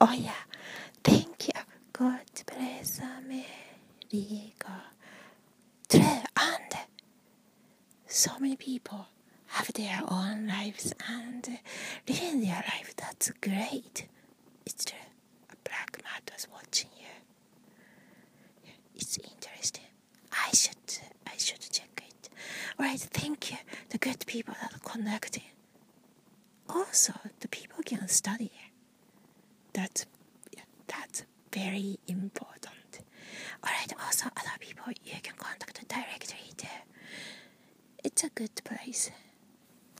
Oh yeah, thank you. God bless America. True, and so many people have their own lives and living their life. That's great. It's true. A black man was watching you. It's interesting. I should I should check it. Alright, thank you. The good people that are connecting. Also, the people can study. That's that's very important. Alright, also other people you can contact directly too. It's a good place.